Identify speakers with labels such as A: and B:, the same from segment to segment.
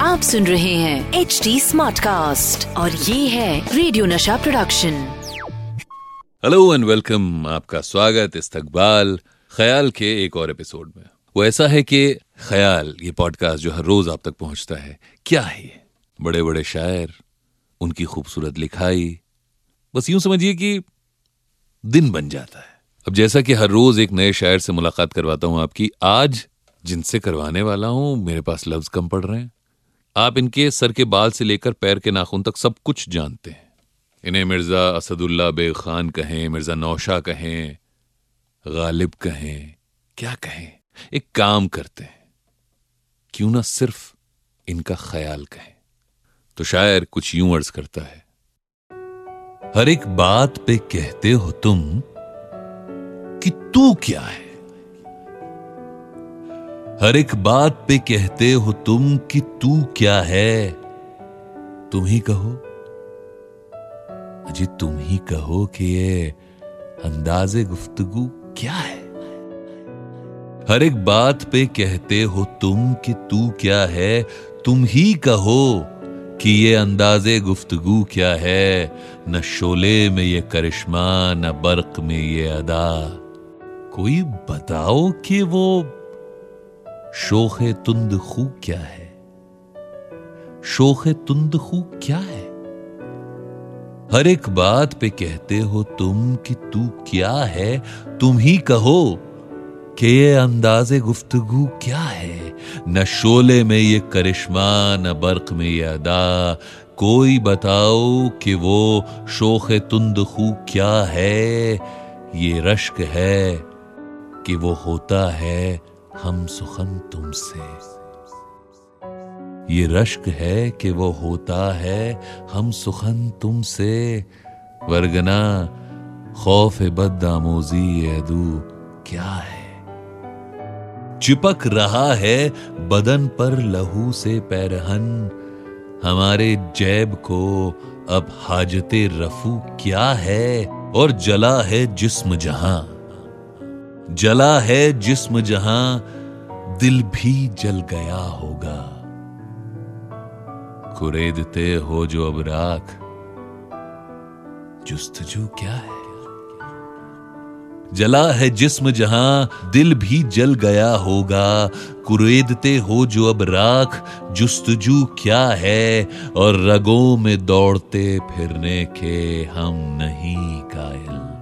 A: आप सुन रहे हैं एच डी स्मार्ट कास्ट और ये है radio Nasha production
B: hello and welcome आपका स्वागत इस्तकबाल ख्याल के एक और एपिसोड में। वो ऐसा है कि ख्याल ये पॉडकास्ट जो हर रोज आप तक पहुँचता है क्या है ये? बड़े बड़े शायर उनकी खूबसूरत लिखाई। बस यूँ समझिए कि दिन बन जाता है। अब जैसा कि हर रोज एक नए शायर से मुलाकात करवाता हूँ आपकी आज जिनसे करवाने वाला हूँ, मेरे पास लफ्ज कम पड़ रहे हैं। आप इनके सर के बाल से लेकर पैर के नाखून तक सब कुछ जानते हैं। इन्हें मिर्ज़ा असदुल्ला बेग खान कहें, मिर्ज़ा नौशा कहें, गालिब कहें, क्या कहें, एक काम करते हैं। क्यों ना सिर्फ़ इनका ख्याल कहें। तो शायर कुछ यूँ अर्ज़ करता है, हर एक बात पे कहते हो तुम कि तू क्या है? हर एक बात पे कहते हो तुम कि तू क्या है? तुम ही कहो। अजी तुम ही कहो कि ये अंदाजे गुफ्तगु क्या है? हर एक बात पे कहते हो तुम कि तू क्या है? तुम ही कहो कि ये अंदाजे गुफ्तगु क्या है? न शोले में ये करिश्मा, न बर्क में ये अदा। कोई बताओ कि वो शोखे तुंद खू क्या है? शोखे तुंद खू क्या है? हर एक बात पे कहते हो तुम कि तू क्या है? तुम ही कहो कि ये अंदाजे गुफ्तगु क्या है? न शोले में ये करिश्मा, न बर्क में ये अदा। कोई बताओ कि वो शोख तुंद खू क्या है? ये रश्क है कि वो होता है हम सुखन तुमसे। ये रश्क है कि वो होता है हम सुखन तुमसे। वरगना खौफ बद आमोजी अदू क्या है? चिपक रहा है बदन पर लहू से पैरहन। हमारे जैब को अब हाजते रफू क्या है? और जला है जिस्म जहाँ। जला है जिस्म जहाँ, दिल भी जल गया होगा। कुरेदते हो जो अब राख। जुस्तजू क्या है? जला है जिस्म जहाँ, दिल भी जल गया होगा। कुरेदते हो जो अब राख, जुस्तजू क्या है? और रगों में दौड़ते फिरने के हम नहीं कायल।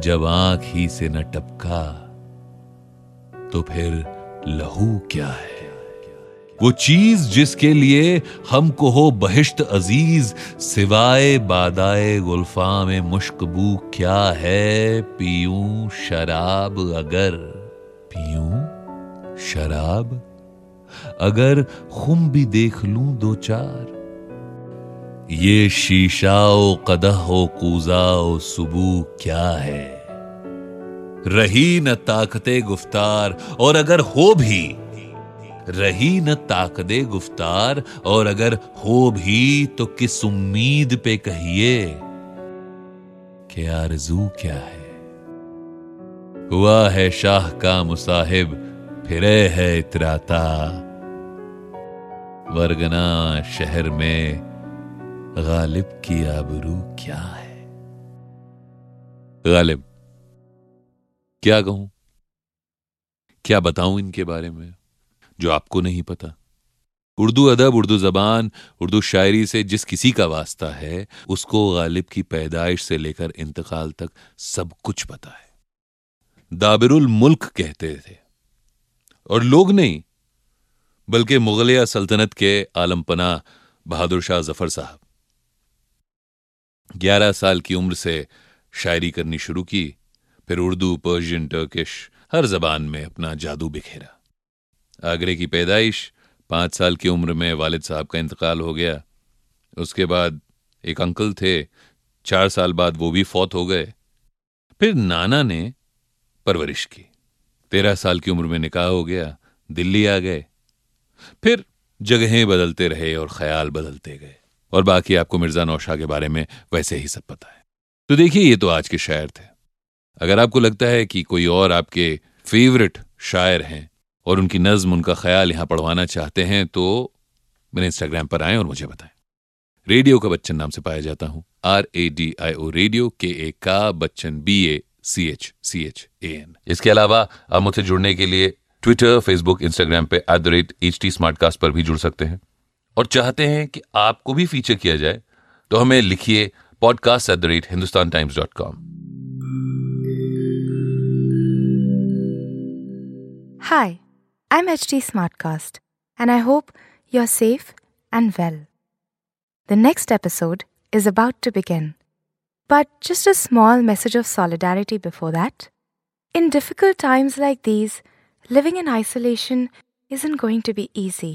B: जब आँख ही से न टपका तो फिर लहू क्या है? वो चीज़ जिसके लिए हमको हो बहिश्त अज़ीज़, सिवाय बादाए गुल्फा में मुश्कबू क्या है? पीयूं शराब अगर, पीयूं शराब अगर खुम भी देख लूँ दो चार। ये शीशाओ कदहो कूजाओ सुबू क्या है? रही न ताकते गुफ्तार, और अगर हो भी, रही न ताकदे गुफ्तार, और अगर हो भी तो किस उम्मीद पे कहिए कि आरज़ू क्या है? हुआ है शाह का मुसाहिब, फिरे है इतराता। वरगना शहर में गालिब की आबरू क्या है? गालिब, क्या कहूँ? क्या बताऊँ इनके बारे में, जो आपको नहीं पता? उर्दू अदब, उर्दू जबान, उर्दू शायरी से जिस किसी का वास्ता है, उसको गालिब की पैदाइश से लेकर इंतकाल तक सब कुछ पता है। दाबिरुल मुल्क कहते थे। और लोग नहीं, बल्कि मुगलिया सल्तनत के आलमपना बहादुर शाह ज़फ़र साहब। ग्यारह साल की उम्र से शायरी करनी शुरू की, फिर उर्दू, पर्शियन, टर्किश, हर जबान में अपना जादू बिखेरा। आगरे की पैदाइश, पाँच साल की उम्र में वालिद साहब का इंतकाल हो गया। उसके बाद एक अंकल थे, चार साल बाद वो भी फौत हो गए। फिर नाना ने परवरिश की। तेरह साल की उम्र में निकाह हो गया, दिल्ली आ गए। फिर जगहें बदलते रहे और ख्याल बदलते गए। और बाकी आपको मिर्ज़ा नौशाह के बारे में वैसे ही सब पता है। तो देखिए, ये तो आज के शायर थे। अगर आपको लगता है कि कोई और आपके फेवरेट शायर हैं और उनकी नज्म, उनका ख्याल यहाँ पढ़वाना चाहते हैं तो मेरे इंस्टाग्राम पर आए और मुझे बताएँ। रेडियो का बच्चन नाम से पाया जाता हूँ। R A D I O radio के ए का Bachchan B A C H C H A N इसके अलावा आप मुझसे जुड़ने के लिए ट्विटर फेसबुक इंस्टाग्राम पे at the rate H T smart पर भी जुड़ सकते हैं। और चाहते हैं कि आपको भी फीचर किया जाए तो हमें लिखिए podcast at the rate Hindustan Times dot com
C: Hi, I'm HT Smartcast, and I hope you're safe and well. The next episode is about to begin. But just a small message of solidarity before that. In difficult times like these, living in isolation isn't going to be easy.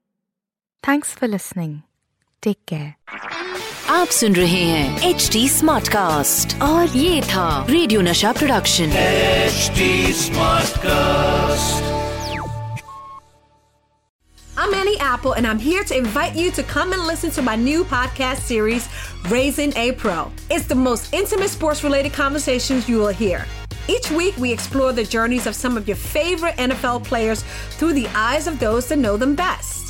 C: Thanks for listening. Take care.
A: आप सुन रहे हैं H D smart cast और ये था radio Nasha production
D: HD Smartcast.
E: I'm Annie Apple, and I'm here to invite you to come and listen to my new podcast series, Raising a Pro. It's the most intimate sports related conversations you will hear. Each week, we explore the journeys of some of your favorite NFL players through the eyes of those that know them best.